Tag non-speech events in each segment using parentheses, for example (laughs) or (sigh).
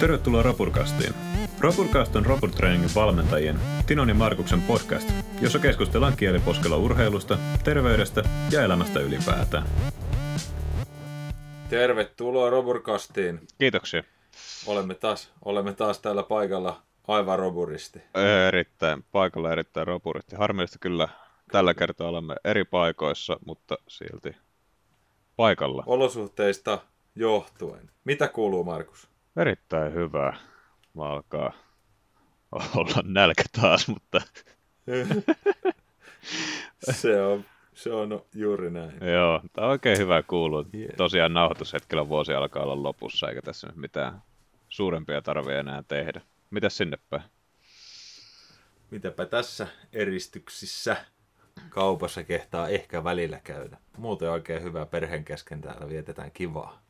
Tervetuloa Rapurkastiin. Rapurkast on Rapur Trainingin valmentajien Tinon ja Markuksen podcast, jossa keskustellaan kieliposkella urheilusta, terveydestä ja elämästä ylipäätään. Tervetuloa Roburkastiin. Kiitoksia. Olemme taas, olemme taas täällä paikalla aivan roburisti. Erittäin, paikalla erittäin roburisti. Harmillisesti kyllä tällä kertaa olemme eri paikoissa, mutta silti paikalla. Olosuhteista johtuen. Mitä kuuluu, Markus? Erittäin hyvä. Mä alkaa olla nälkä taas, mutta... (laughs) se, on, se on juuri näin. Joo, tämä on oikein hyvä kuulua. Yeah. Tosiaan nauhoitushetkellä vuosi alkaa olla lopussa, eikä tässä nyt mitään suurempia tarvitse enää tehdä. Mitäs sinne päin? Mitäpä tässä eristyksissä kaupassa kehtaa ehkä välillä käydä. Muuten oikein hyvää perheen kesken täällä vietetään kivaa.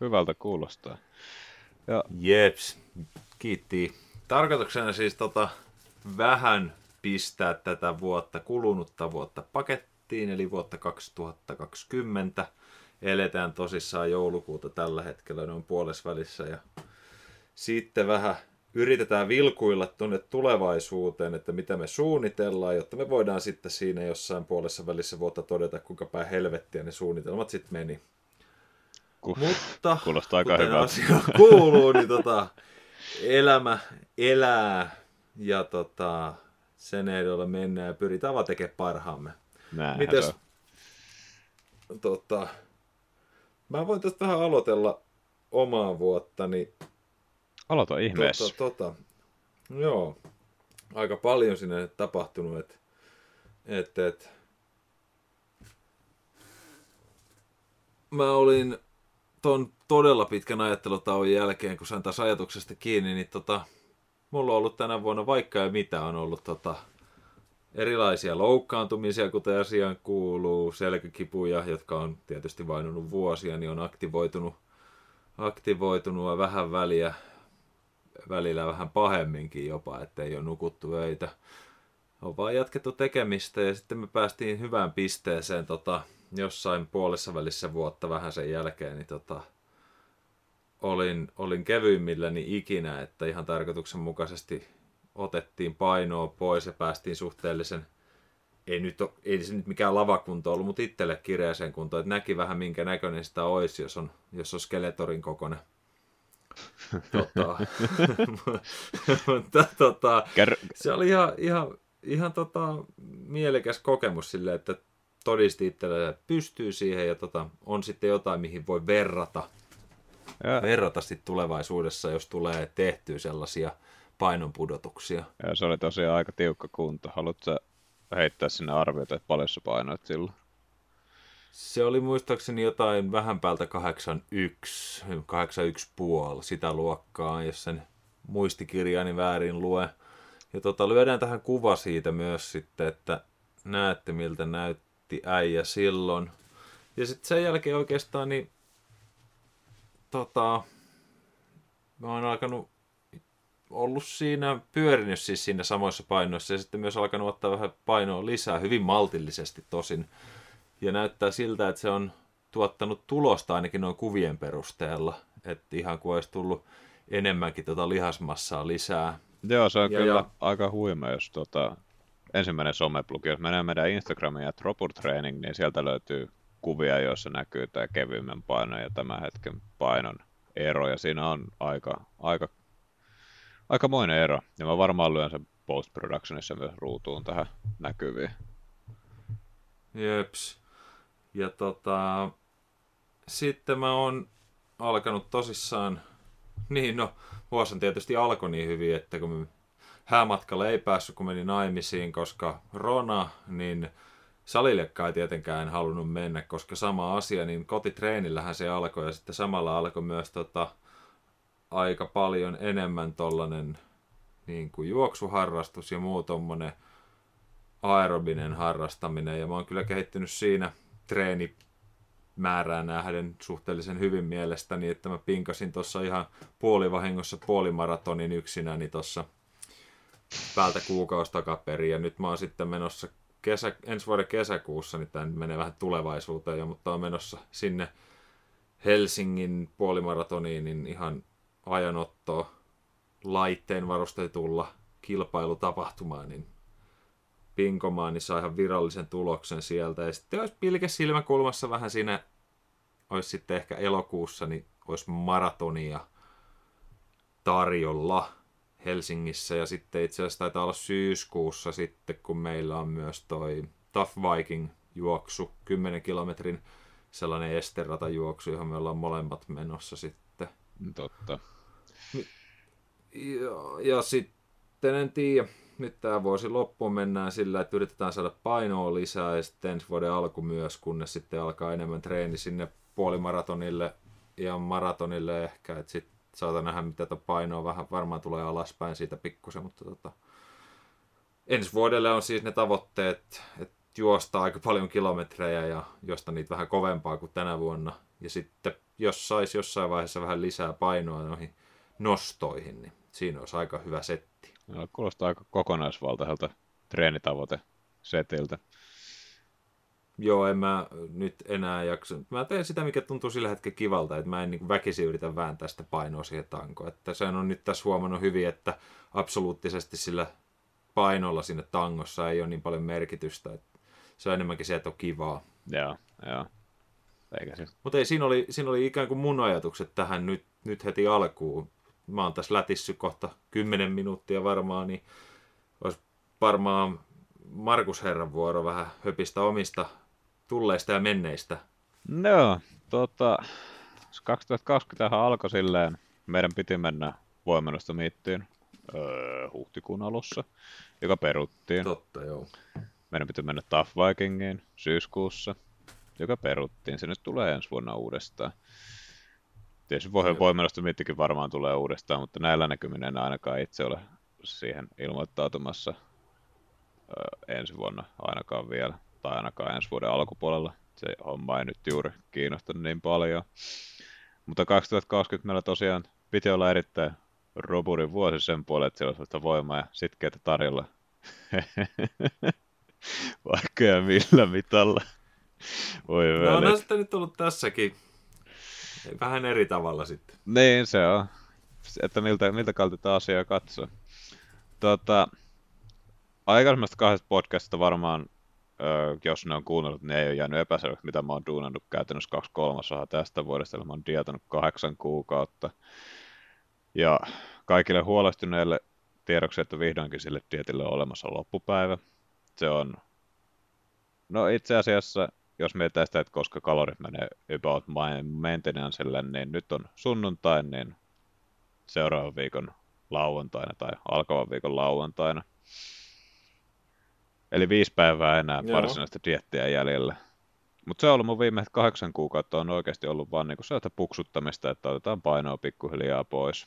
Hyvältä kuulostaa. Ja... Jeps, kiitti. Tarkoituksena siis tota, vähän pistää tätä vuotta, kulunutta vuotta pakettiin, eli vuotta 2020. Eletään tosissaan joulukuuta tällä hetkellä noin puolesvälissä ja sitten vähän yritetään vilkuilla tuonne tulevaisuuteen, että mitä me suunnitellaan, jotta me voidaan sitten siinä jossain puolessa välissä vuotta todeta, kuinka päin helvettiä ne suunnitelmat sitten meni. Ku, Mutta kuulostaa aika hyvältä. asia kuuluu, niin tota, elämä elää ja tota, sen ehdolla mennään ja pyritään vaan tekemään parhaamme. Näinhän Mites, tota, mä voin tästä vähän aloitella omaa vuottani. Aloita ihmeessä. Tota, tota, joo, aika paljon sinne tapahtunut, että et, et, mä olin ton todella pitkän ajattelutauon jälkeen, kun sain taas ajatuksesta kiinni, niin tota, mulla on ollut tänä vuonna vaikka ja mitä on ollut tota, erilaisia loukkaantumisia, kuten asiaan kuuluu, selkäkipuja, jotka on tietysti vainunut vuosia, niin on aktivoitunut, aktivoitunut ja vähän väliä, välillä vähän pahemminkin jopa, ettei ole nukuttu öitä. On vaan jatkettu tekemistä ja sitten me päästiin hyvään pisteeseen tota, jossain puolessa välissä vuotta vähän sen jälkeen, niin tota, olin, olin kevyimmilläni ikinä, että ihan tarkoituksenmukaisesti otettiin painoa pois ja päästiin suhteellisen, ei, nyt ole, ei se nyt mikään lavakunto ollut, mutta itselle kireeseen kuntoon, että näki vähän minkä näköinen sitä olisi, jos on, jos on skeletorin kokoinen. (laughs) tota, (laughs) mutta tota, se oli ihan, ihan, ihan tota, mielekäs kokemus silleen, että todisti itselle, että pystyy siihen ja tota, on sitten jotain, mihin voi verrata. Ja. Verrata sitten tulevaisuudessa, jos tulee tehtyä sellaisia painonpudotuksia. Ja se oli tosiaan aika tiukka kunto. Haluatko heittää sinne arviota, että paljon sä painoit silloin? Se oli muistaakseni jotain vähän päältä 81, 81 puoli, sitä luokkaa, jos sen muistikirjani väärin lue. Ja tota, lyödään tähän kuva siitä myös sitten, että näette miltä näyttää nätti äijä silloin. Ja sitten sen jälkeen oikeastaan niin tota, mä oon alkanut ollut siinä, pyörinyt siis siinä samoissa painoissa ja sitten myös alkanut ottaa vähän painoa lisää, hyvin maltillisesti tosin. Ja näyttää siltä, että se on tuottanut tulosta ainakin noin kuvien perusteella, että ihan kuin olisi tullut enemmänkin tota lihasmassaa lisää. Joo, se on ja kyllä ja... aika huima, jos tota, ensimmäinen someplugi, jos menee meidän Instagramiin ja Tropur Training, niin sieltä löytyy kuvia, joissa näkyy tämä kevyemmän painon ja tämän hetken painon ero, ja siinä on aika, aika, aikamoinen ero, ja mä varmaan lyön sen post-productionissa myös ruutuun tähän näkyviin. Jeps. Ja tota, sitten mä oon alkanut tosissaan, (laughs) niin no, vuosi tietysti alkoi niin hyvin, että kun häämatkalle ei päässyt, kun meni naimisiin, koska Rona, niin salillekaan ei tietenkään halunnut mennä, koska sama asia, niin kotitreenillähän se alkoi ja sitten samalla alkoi myös tota, aika paljon enemmän tollanen niin kuin juoksuharrastus ja muu tommonen aerobinen harrastaminen. Ja mä oon kyllä kehittynyt siinä treeni määrää nähden suhteellisen hyvin mielestäni, että mä pinkasin tuossa ihan puolivahingossa puolimaratonin yksinäni tuossa päältä kuukausi takaperin ja nyt mä oon sitten menossa kesä, ensi vuoden kesäkuussa, niin tämä menee vähän tulevaisuuteen jo, mutta on menossa sinne Helsingin puolimaratoniin niin ihan ajanottoa laitteen varustetulla kilpailutapahtumaan, niin Pinkomaani sai ihan virallisen tuloksen sieltä. Ja sitten olisi pilke silmäkulmassa vähän siinä, olisi sitten ehkä elokuussa, niin olisi maratonia tarjolla Helsingissä. Ja sitten itse asiassa taitaa olla syyskuussa sitten, kun meillä on myös toi Tough Viking juoksu, 10 kilometrin sellainen esteratajuoksu, johon me ollaan molemmat menossa sitten. Totta. Ja, ja sitten en tiedä, nyt tämä vuosi loppuun mennään sillä, että yritetään saada painoa lisää ja sitten ensi vuoden alku myös, kunnes sitten alkaa enemmän treeni sinne puolimaratonille ja maratonille ehkä, että sitten saatan nähdä, mitä tätä painoa vähän varmaan tulee alaspäin siitä pikkusen, mutta tota, ensi vuodelle on siis ne tavoitteet, että juosta aika paljon kilometrejä ja josta niitä vähän kovempaa kuin tänä vuonna. Ja sitten jos saisi jossain vaiheessa vähän lisää painoa noihin nostoihin, niin siinä olisi aika hyvä setti. No, kuulostaa aika kokonaisvaltaiselta treenitavoite setiltä. Joo, en mä nyt enää jaksa. Mä teen sitä, mikä tuntuu sillä hetkellä kivalta, että mä en niin väkisin yritä vääntää sitä painoa siihen tankoon. Että sen on nyt tässä huomannut hyvin, että absoluuttisesti sillä painolla sinne tangossa ei ole niin paljon merkitystä. Että se on enemmänkin se, että on kivaa. Joo, joo. Eikä se. Mutta ei, siinä oli, siinä oli ikään kuin mun ajatukset tähän nyt, nyt heti alkuun. Mä oon tässä lätissy kohta 10 minuuttia varmaan, niin olisi varmaan Markus Herran vuoro vähän höpistä omista tulleista ja menneistä. No, tota, 2020 alkoi silleen, meidän piti mennä voimannostomiittiin öö, huhtikuun alussa, joka peruttiin. Totta, joo. Meidän piti mennä Tough Vikingiin syyskuussa, joka peruttiin. Se nyt tulee ensi vuonna uudestaan. Tietysti voimannostomiittikin varmaan tulee uudestaan, mutta näillä näkymin en ainakaan itse ole siihen ilmoittautumassa öö, ensi vuonna ainakaan vielä, tai ainakaan ensi vuoden alkupuolella. Se homma ei nyt juuri kiinnostanut niin paljon. Mutta 2020 meillä tosiaan piti olla erittäin roburin vuosi sen puolelle, että siellä olisi voimaa ja sitkeitä tarjolla. (laughs) Vaikka ja millä mitalla. Voi no, on sitten nyt ollut tässäkin vähän eri tavalla sitten. Niin, se on. Että miltä, miltä kalta asiaa katsoo. Tota, aikaisemmasta kahdesta podcastista varmaan, jos ne on kuunnellut, niin ei ole jäänyt epäselväksi, mitä mä oon duunannut käytännössä kaksi kolmasosaa tästä vuodesta, eli mä oon dietannut kahdeksan kuukautta. Ja kaikille huolestuneille tiedoksi, että vihdoinkin sille dietille on olemassa loppupäivä. Se on, no itse asiassa, jos mietitään sitä, että koska kalorit menee about maintenancelle, niin nyt on sunnuntai, niin seuraavan viikon lauantaina tai alkavan viikon lauantaina. Eli viisi päivää enää Joo. varsinaista diettiä jäljellä. Mutta se on ollut mun viimeiset kahdeksan kuukautta on oikeasti ollut vaan niinku sellaista puksuttamista, että otetaan painoa pikkuhiljaa pois.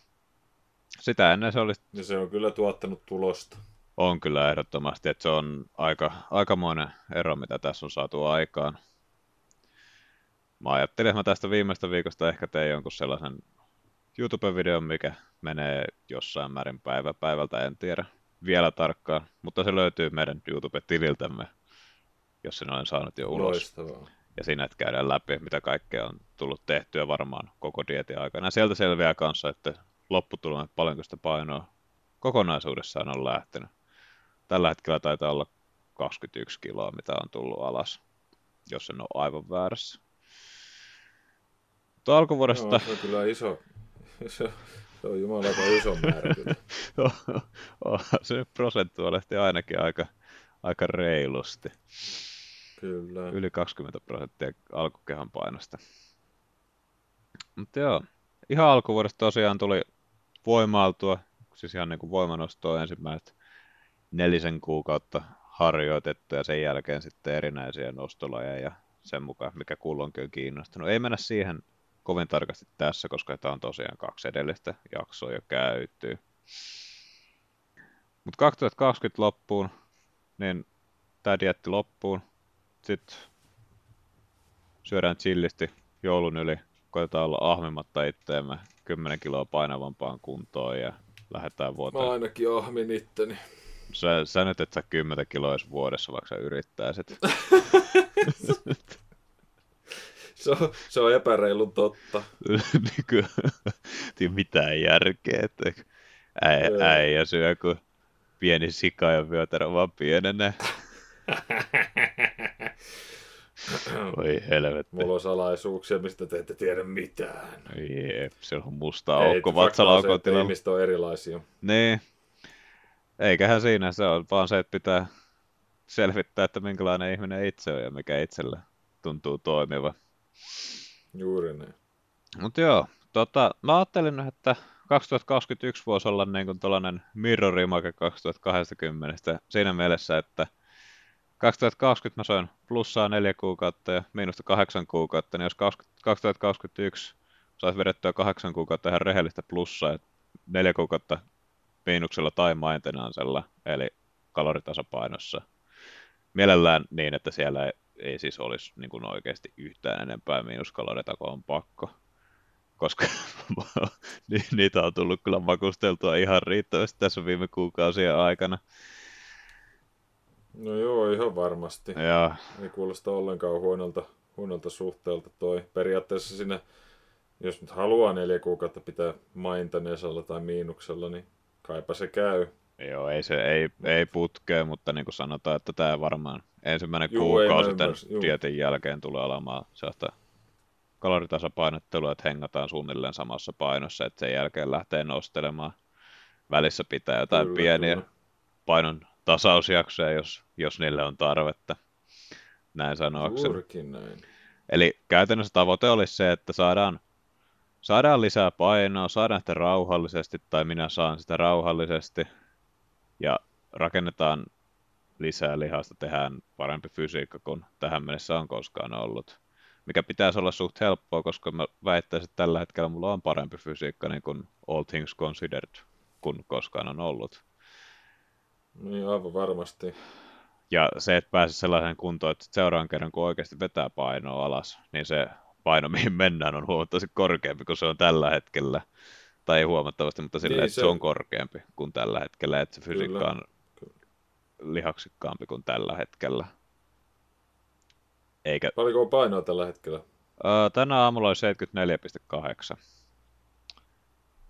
Sitä ennen se oli... Ja se on kyllä tuottanut tulosta. On kyllä ehdottomasti, että se on aika, aikamoinen ero, mitä tässä on saatu aikaan. Mä ajattelin, että mä tästä viimeistä viikosta ehkä tein jonkun sellaisen YouTube-videon, mikä menee jossain määrin päivä päivältä, en tiedä vielä tarkkaan, mutta se löytyy meidän YouTube-tililtämme, jos sen olen saanut jo ulos. Loistavaa. Ja siinä että käydään läpi, mitä kaikkea on tullut tehtyä varmaan koko dietin aikana. Ja sieltä selviää kanssa, että lopputulema, paljonko sitä painoa kokonaisuudessaan on lähtenyt. Tällä hetkellä taitaa olla 21 kiloa, mitä on tullut alas, jos en ole aivan väärässä. Mutta alkuvuodesta... No, se on kyllä iso, (laughs) se, se on jumalauta iso määrä kyllä. (laughs) se nyt prosentuaalisesti ainakin aika, aika reilusti. Kyllä. Yli 20 prosenttia alkukehan painosta. Mutta joo, ihan alkuvuodesta tosiaan tuli voimailtua, siis ihan niin kuin voimanostoa ensimmäiset nelisen kuukautta harjoitettu ja sen jälkeen sitten erinäisiä nostolajeja ja sen mukaan, mikä kulloinkin on kiinnostunut. Ei mennä siihen kovin tarkasti tässä, koska tämä on tosiaan kaksi edellistä jaksoa jo käyty. Mutta 2020 loppuun, niin tämä dietti loppuun. Sitten syödään chillisti joulun yli, koitetaan olla ahmimatta itteemme 10 kiloa painavampaan kuntoon ja lähdetään vuoteen. Mä ainakin ahmin itteni. Sä, sä nyt et sä 10 kiloa vuodessa, vaikka sä yrittäisit. (laughs) (laughs) Se on, se on epäreilun totta. (laughs) niin kuin, (laughs) ei mitään järkeä, että äijä, äijä syö kuin pieni sika ja vyötärö vaan pienenee. (laughs) Voi helvetti. Mulla on salaisuuksia, mistä te ette tiedä mitään. Jep, se on musta aukko vatsalaukotilalla. Ihmiset on erilaisia. Niin. Eiköhän siinä se on vaan se, että pitää selvittää, että minkälainen ihminen itse on ja mikä itsellä tuntuu toimiva. Juuri näin. Mutta joo, tota, mä ajattelin, että 2021 voisi olla niin kuin tällainen mirrorimake 2020 siinä mielessä, että 2020 mä soin plussaa neljä kuukautta ja miinusta kahdeksan kuukautta, niin jos 2021 saisi vedettyä kahdeksan kuukautta ihan rehellistä plussaa ja neljä kuukautta miinuksella tai maintenansella, eli kaloritasapainossa. Mielellään niin, että siellä ei, ei siis olisi niin kuin oikeasti yhtään enempää miinuskaloreita kuin on pakko. Koska (laughs) niitä on tullut kyllä makusteltua ihan riittävästi tässä viime kuukausien aikana. No joo, ihan varmasti. Ja. Ei kuulosta ollenkaan huonolta, huonolta suhteelta toi. Periaatteessa sinne, jos nyt haluaa neljä kuukautta pitää maintaneesalla tai miinuksella, niin kaipa se käy. Joo, ei se ei, ei putkea, mutta niin kuin sanotaan, että tämä varmaan ensimmäinen juu, kuukausi tämän dietin jälkeen tulee olemaan sellaista kaloritasapainottelua, että hengataan suunnilleen samassa painossa, että sen jälkeen lähtee nostelemaan. Välissä pitää jotain kyllä, pieniä kyllä. painon tasausjaksoja, jos, jos niille on tarvetta. Näin sanoakseni. näin. Eli käytännössä tavoite olisi se, että saadaan, saadaan lisää painoa, saadaan sitä rauhallisesti, tai minä saan sitä rauhallisesti, ja rakennetaan lisää lihasta, tehdään parempi fysiikka kuin tähän mennessä on koskaan ollut. Mikä pitäisi olla suht helppoa, koska mä väittäisin, että tällä hetkellä mulla on parempi fysiikka niin kuin all things considered kuin koskaan on ollut. Niin, aivan varmasti. Ja se, että pääsee sellaisen kuntoon, että seuraavan kerran kun oikeasti vetää painoa alas, niin se paino, mihin mennään, on huomattavasti korkeampi kuin se on tällä hetkellä. Tai ei huomattavasti, mutta sillä, niin, että se... se on korkeampi kuin tällä hetkellä, että se fysiikka on lihaksikkaampi kuin tällä hetkellä. Eikä... Paljonko on painoa tällä hetkellä? Öö, tänä aamulla oli 74,8.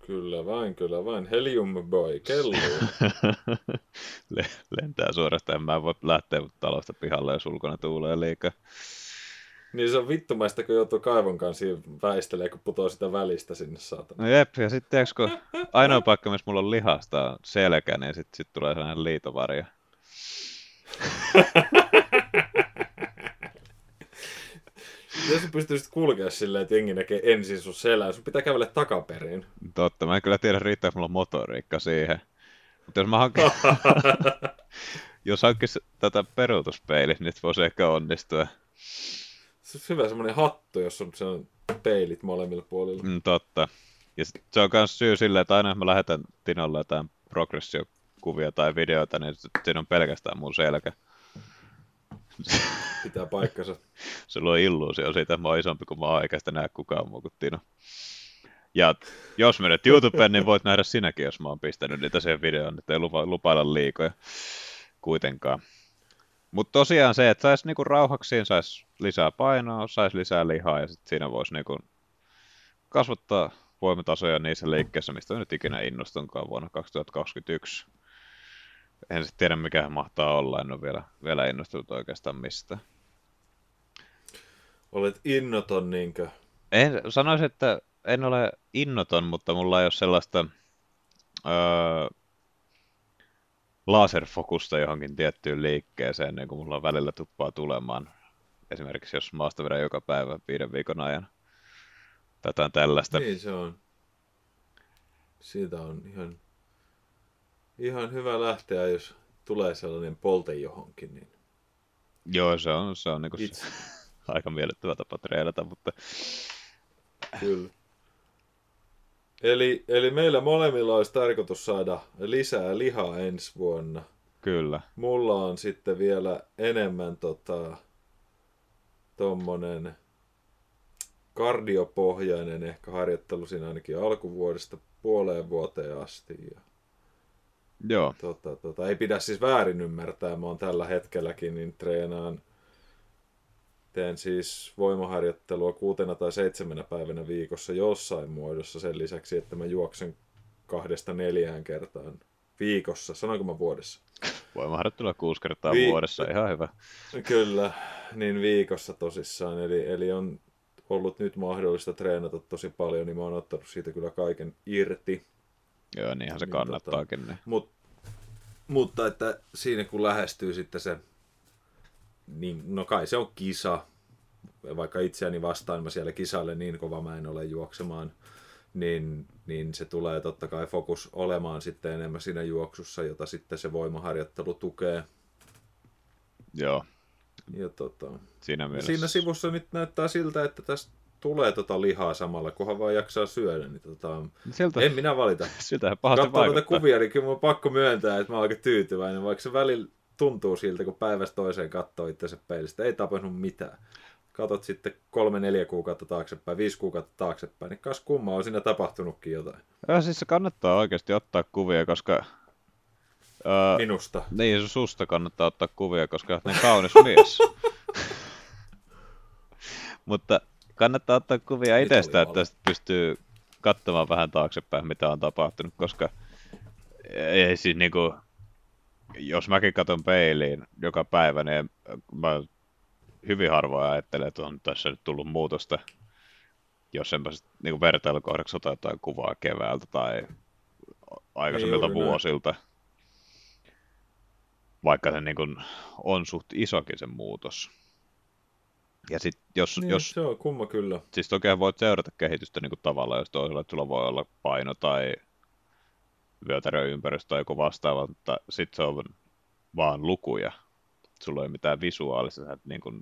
Kyllä vain, kyllä vain. Helium boy, kello. (laughs) Lentää suorastaan, mä en voi lähteä talosta pihalle, jos ulkona tuulee liikaa. Niin se on vittumaista, kun joutuu kaivon kanssa väistelee, kun putoo sitä välistä sinne saatana. No jep, ja sitten kun ainoa paikka, missä mulla on lihasta on selkä, niin sitten sit tulee sellainen liitovarja. (laughs) Jos sä pystyisit kulkea silleen, että jengi näkee ensin sun selän, sun pitää kävellä takaperin. Totta, mä en kyllä tiedä riittääkö mulla motoriikka siihen. Mutta jos mä hankin... (laughs) jos hankkis tätä peruutuspeilit, niin voisi ehkä onnistua. Se on hyvä semmoinen hattu, jos on, se on peilit molemmilla puolilla. Mm, totta. Ja se on myös syy silleen, että aina jos mä lähetän Tinolle jotain progressiokuvia tai videoita, niin siinä on pelkästään mun selkä. (laughs) Pitää paikkansa. Se luo illuusio siitä, että mä oon isompi kuin mä oon, eikä sitä näe kukaan muu kuin Tino. Ja jos menet YouTubeen, niin voit nähdä sinäkin, jos mä oon pistänyt niitä siihen videoon, että ei lupa, lupailla liikoja kuitenkaan. Mutta tosiaan se, että saisi niinku rauhaksiin, saisi lisää painoa, saisi lisää lihaa ja sitten siinä voisi niinku kasvattaa voimatasoja niissä liikkeissä, mistä nyt ikinä innostunkaan vuonna 2021 en sitten tiedä mikä mahtaa olla, en ole vielä, vielä innostunut oikeastaan mistä. Olet innoton niinkö? En, sanoisin, että en ole innoton, mutta mulla ei ole sellaista öö, laserfokusta johonkin tiettyyn liikkeeseen, niin kuin mulla on välillä tuppaa tulemaan. Esimerkiksi jos maasta vedän joka päivä viiden viikon ajan. Tätä tällaista. Niin se on. Siitä on ihan ihan hyvä lähteä, jos tulee sellainen polte johonkin. Niin... Joo, se on, se on niin kuin se, (laughs) aika miellyttävä tapa treenata, mutta... Kyllä. Eli, eli meillä molemmilla olisi tarkoitus saada lisää lihaa ensi vuonna. Kyllä. Mulla on sitten vielä enemmän tota, tommonen kardiopohjainen ehkä harjoittelu siinä ainakin alkuvuodesta puoleen vuoteen asti. Ja Joo. Tota, tota, ei pidä siis väärin ymmärtää, mä oon tällä hetkelläkin niin treenaan teen siis voimaharjoittelua kuutena tai seitsemänä päivänä viikossa jossain muodossa sen lisäksi, että mä juoksen kahdesta neljään kertaan viikossa. Sanoinko mä vuodessa? Voimaharjoittelua kuusi kertaa Vi- vuodessa, ihan hyvä. Kyllä, niin viikossa tosissaan. Eli, eli on ollut nyt mahdollista treenata tosi paljon, niin mä oon ottanut siitä kyllä kaiken irti. Joo, niinhän se niin, kannattaakin. Tota, niin. Mut, mutta että siinä kun lähestyy sitten se, niin no kai se on kisa, vaikka itseäni vastaan mä siellä kisalle niin kova mä en ole juoksemaan, niin, niin se tulee totta kai fokus olemaan sitten enemmän siinä juoksussa, jota sitten se voimaharjoittelu tukee. Joo. Ja tota, siinä, mielessä... siinä sivussa nyt näyttää siltä, että tästä tulee tota lihaa samalla, kunhan vaan jaksaa syödä. Niin tota, Siltä, en minä valita. (laughs) Siltä pahasti Katsotaan näitä kuvia, niin kyllä mun on pakko myöntää, että mä oon aika tyytyväinen, vaikka se välillä tuntuu siltä, kun päivästä toiseen katsoo itse peilistä. Ei tapahtunut mitään. Katot sitten kolme, neljä kuukautta taaksepäin, viisi kuukautta taaksepäin, niin kas kumma on siinä tapahtunutkin jotain. Ja siis se kannattaa oikeasti ottaa kuvia, koska... Öö, Minusta. Niin, susta kannattaa ottaa kuvia, koska olet niin kaunis mies. (laughs) Mutta kannattaa ottaa kuvia itsestä, että pystyy katsomaan vähän taaksepäin, mitä on tapahtunut, koska ei siis niinku, jos mäkin katson peiliin joka päivä, niin mä hyvin harvoin ajattelen, että on tässä nyt tullut muutosta, jos enpä niin vertailukohdaksi ota jotain kuvaa keväältä tai aikaisemmilta vuosilta. Näin. Vaikka se niin kuin on suht isokin se muutos. Ja sit jos, niin, jos, se on kumma kyllä. Siis toki voit seurata kehitystä niin kuin tavalla, jos toisella, että sulla voi olla paino tai vyötäröympäristö tai joku vastaava, mutta sitten se on vaan lukuja. Sulla ei ole mitään visuaalista, sä et niin kuin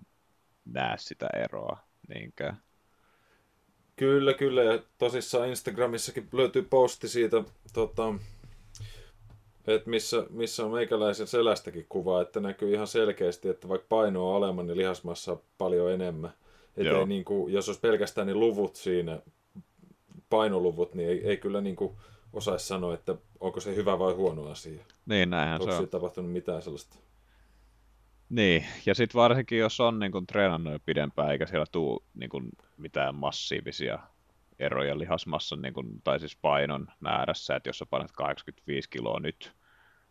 näe sitä eroa niinkään. Kyllä, kyllä. Ja tosissaan Instagramissakin löytyy posti siitä, tota, että missä, missä on meikäläisen selästäkin kuva, että näkyy ihan selkeästi, että vaikka paino on alemman, niin lihasmassa on paljon enemmän. Että ei, niin kuin, jos olisi pelkästään niin luvut siinä, painoluvut, niin ei, ei kyllä niin kuin osaisi sanoa, että onko se hyvä vai huono asia. Niin, näinhän onko se on. tapahtunut mitään sellaista? Niin, ja sitten varsinkin jos on niin kun, treenannut jo pidempään, eikä siellä tule niin kun, mitään massiivisia eroja lihasmassan niin kun, tai siis painon määrässä, että jos sä painat 85 kiloa nyt,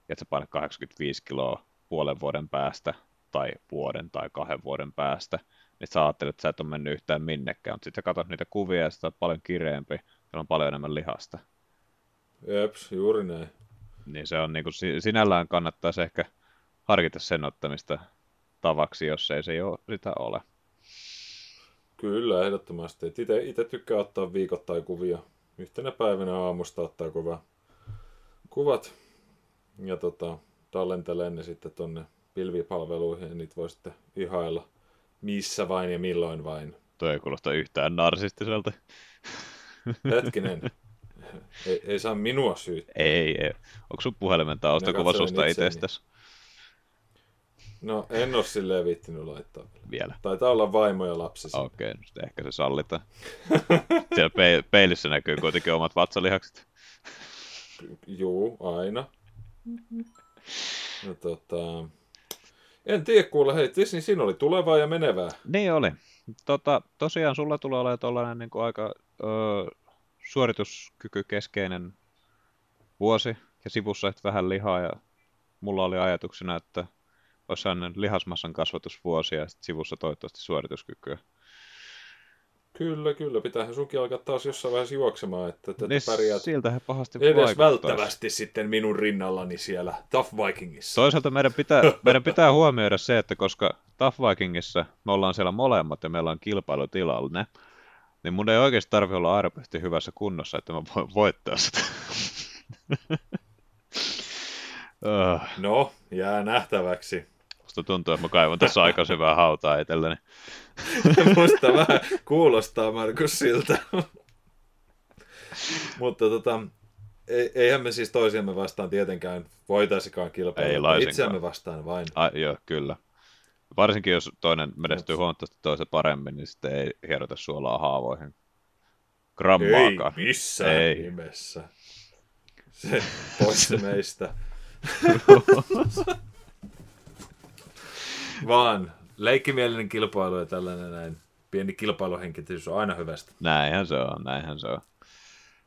ja sä painat 85 kiloa puolen vuoden päästä, tai vuoden tai kahden vuoden päästä, niin sä ajattelet, että sä et ole mennyt yhtään minnekään, mutta sitten sä katsot niitä kuvia ja sä oot paljon kireempi, ja on paljon enemmän lihasta. Jeps, juuri näin. Niin se on niin kuin, sinällään kannattaisi ehkä harkita sen ottamista tavaksi, jos ei se jo sitä ole. Kyllä, ehdottomasti. Itse, tykkää ottaa viikoittain kuvia. Yhtenä päivänä aamusta ottaa kuva, kuvat ja tota, tallentelee ne sitten tonne pilvipalveluihin ja niitä voi sitten ihailla missä vain ja milloin vain. Tuo ei kuulosta yhtään narsistiselta. Hetkinen. Ei, ei saa minua syyttää. Ei, ei. Onko sun puhelimen taustakuva susta itsestäsi? No en ole silleen viittinyt laittaa vielä. Taitaa olla vaimo ja lapsi. Okei, okay, no ehkä se sallitaan. (laughs) Siellä pe- peilissä näkyy kuitenkin omat vatsalihakset. Juu, aina. No, tota... En tiedä kuule, hei, niin siinä oli tulevaa ja menevää. Niin oli. Tota, tosiaan sulla tulee olemaan tuollainen niin kuin aika ö, suorituskykykeskeinen vuosi ja sivussa vähän lihaa ja mulla oli ajatuksena, että olisi lihasmassan kasvatusvuosi ja sitten sivussa toivottavasti suorituskykyä. Kyllä, kyllä. Pitäähän sunkin alkaa taas jossain vaiheessa juoksemaan, että tätä niin pärjäät siltä he pahasti edes välttävästi sitten minun rinnallani siellä Tough Vikingissa. Toisaalta meidän pitää, (laughs) meidän pitää huomioida se, että koska Tough Vikingissa me ollaan siellä molemmat ja meillä on kilpailutilanne, niin mun ei oikeasti tarvitse olla airopehti hyvässä kunnossa, että mä voin voittaa sitä. no, jää nähtäväksi. Musta tuntuu, että mä kaivon tässä aika syvää hautaa itselleni. (laughs) Musta vähän kuulostaa Markus siltä. Mutta tota, eihän me siis toisiamme vastaan tietenkään voitaisikaan kilpailla. Ei Itseämme vastaan vain. Ai, joo, kyllä. Varsinkin jos toinen menestyy huomattavasti toisen paremmin, niin sitten ei hierota suolaa haavoihin. Grammaakaan. Ei missään ei. nimessä. Se pois (laughs) meistä. (laughs) Vaan leikkimielinen kilpailu ja tällainen näin. Pieni kilpailuhenkitys on aina hyvästä. Näinhän se on, näinhän se on.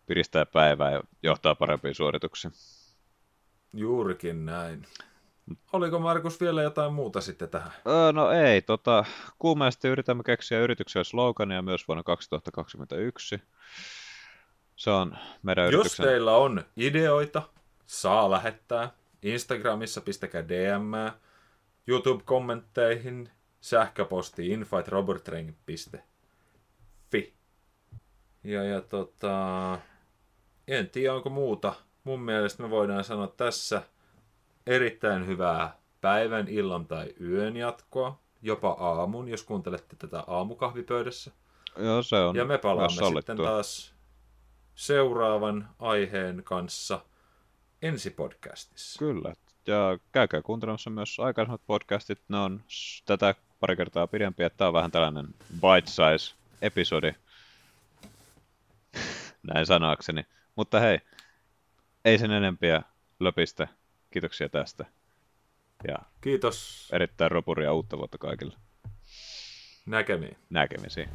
Piristää päivää ja johtaa parempiin suorituksiin. Juurikin näin. Oliko Markus vielä jotain muuta sitten tähän? Öö, no ei, tota, kuumeasti yritämme keksiä yrityksen slogania myös vuonna 2021. Se on meidän Jos yrityksen... teillä on ideoita, saa lähettää. Instagramissa pistäkää DM, YouTube-kommentteihin, sähköposti info.robertring.fi. Ja, ja tota, en tiedä onko muuta. Mun mielestä me voidaan sanoa tässä erittäin hyvää päivän, illan tai yön jatkoa. Jopa aamun, jos kuuntelette tätä aamukahvipöydässä. Joo, se on Ja me palaamme sitten taas seuraavan aiheen kanssa ensi podcastissa. Kyllä. Ja käykää kuuntelemassa myös aikaisemmat podcastit. Ne on tätä pari kertaa pidempiä. Tämä on vähän tällainen bite-size episodi. (laughs) Näin sanoakseni. Mutta hei, ei sen enempiä löpistä. Kiitoksia tästä. Ja Kiitos erittäin ropuria uutta vuotta kaikille. näkemiin. Näkemisiin.